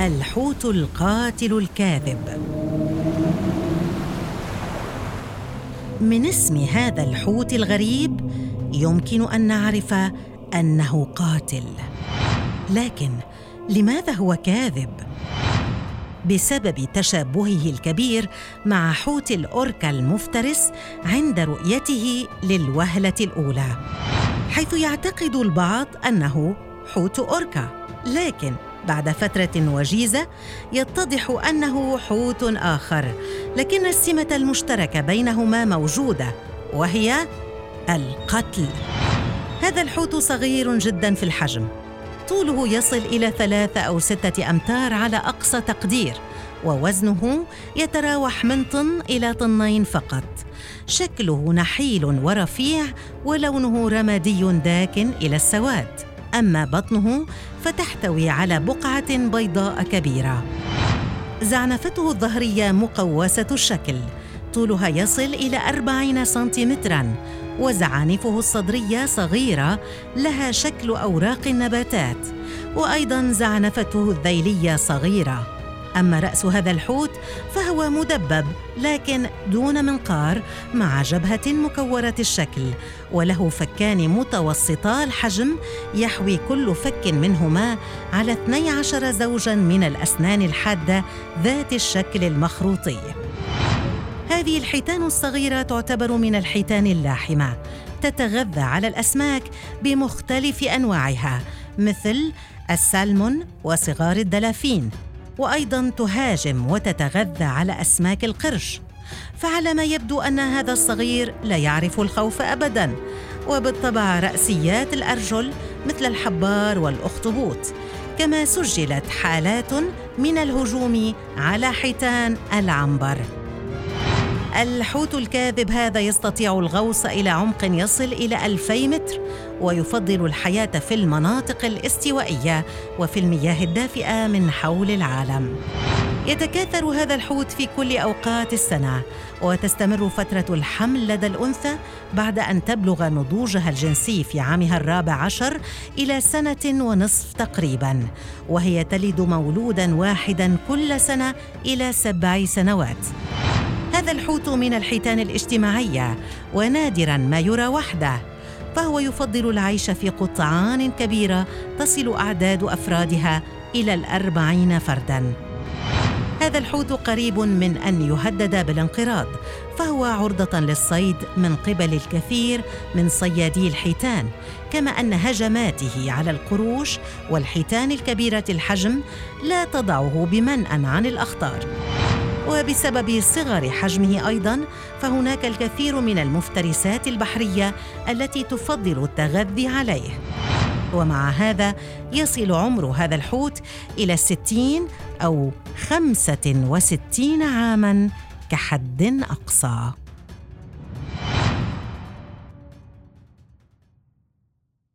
الحوت القاتل الكاذب. من اسم هذا الحوت الغريب يمكن أن نعرف أنه قاتل. لكن لماذا هو كاذب؟ بسبب تشابهه الكبير مع حوت الأوركا المفترس عند رؤيته للوهلة الأولى حيث يعتقد البعض أنه حوت أوركا. لكن بعد فترة وجيزة يتضح أنه حوت آخر لكن السمة المشتركة بينهما موجودة وهي القتل. هذا الحوت صغير جدا في الحجم. طوله يصل إلى ثلاثة أو ستة أمتار على أقصى تقدير ووزنه يتراوح من طن إلى طنين فقط. شكله نحيل ورفيع ولونه رمادي داك إلى السواد. أما بطنه فتحتوي على بقعة بيضاء كبيرة. زعنفته الظهرية مقوسة الشكل طولها يصل إلى أربعين سنتيمتراً وزعانفه الصدرية صغيرة لها شكل أوراق النباتات وأيضا زعنفته الذيلية صغيرة. أما رأس هذا الحوت فهو مدبب لكن دون منقار مع جبهة مكورة الشكل وله فكان متوسطا الحجم يحوي كل فك منهما على 12 زوجا من الأسنان الحادة ذات الشكل المخروطي. هذه الحيتان الصغيرة تعتبر من الحيتان اللاحمة تتغذى على الأسماك بمختلف أنواعها مثل السالمون وصغار الدلافين. وأيضا تهاجم وتتغذى على أسماك القرش. فعلى ما يبدو أن هذا الصغير لا يعرف الخوف أبدا وبالطبع رأسيات الأرجل مثل الحبار والأخطبوط كما سجلت حالات من الهجوم على حيتان العنبر. الحوت الكاذب هذا يستطيع الغوص إلى عمق يصل إلى ألفي متر ويفضل الحياة في المناطق الاستوائية وفي المياه الدافئة من حول العالم. يتكاثر هذا الحوت في كل أوقات السنة وتستمر فترة الحمل لدى الأنثى بعد أن تبلغ نضوجها الجنسي في عامها الرابع عشر إلى سنة ونصف تقريبا وهي تلد مولودا واحدا كل سنة إلى سبع سنوات. الحوت من الحيتان الاجتماعية ونادرا ما يرى وحده. فهو يفضل العيش في قطعان كبيرة تصل أعداد أفرادها إلى الأربعين فرداً. هذا الحوت قريب من أن يهدد بالانقراض فهو عرضة للصيد من قبل الكثير من صيادي الحيتان كما أن هجماته على القروش والحيتان الكبيرة الحجم لا تضعه بمنأى عن الأخطار. وبسبب صغر حجمه أيضا فهناك الكثير من المفترسات البحرية التي تفضل التغذي عليه. ومع هذا يصل عمر هذا الحوت إلى الستين أو خمسة وستين عاماً كحد أقصى.